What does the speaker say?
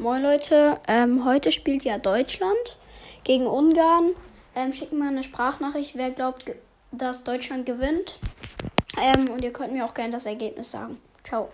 Moin Leute, ähm, heute spielt ja Deutschland gegen Ungarn. Ähm, schickt mir eine Sprachnachricht, wer glaubt, dass Deutschland gewinnt. Ähm, und ihr könnt mir auch gerne das Ergebnis sagen. Ciao.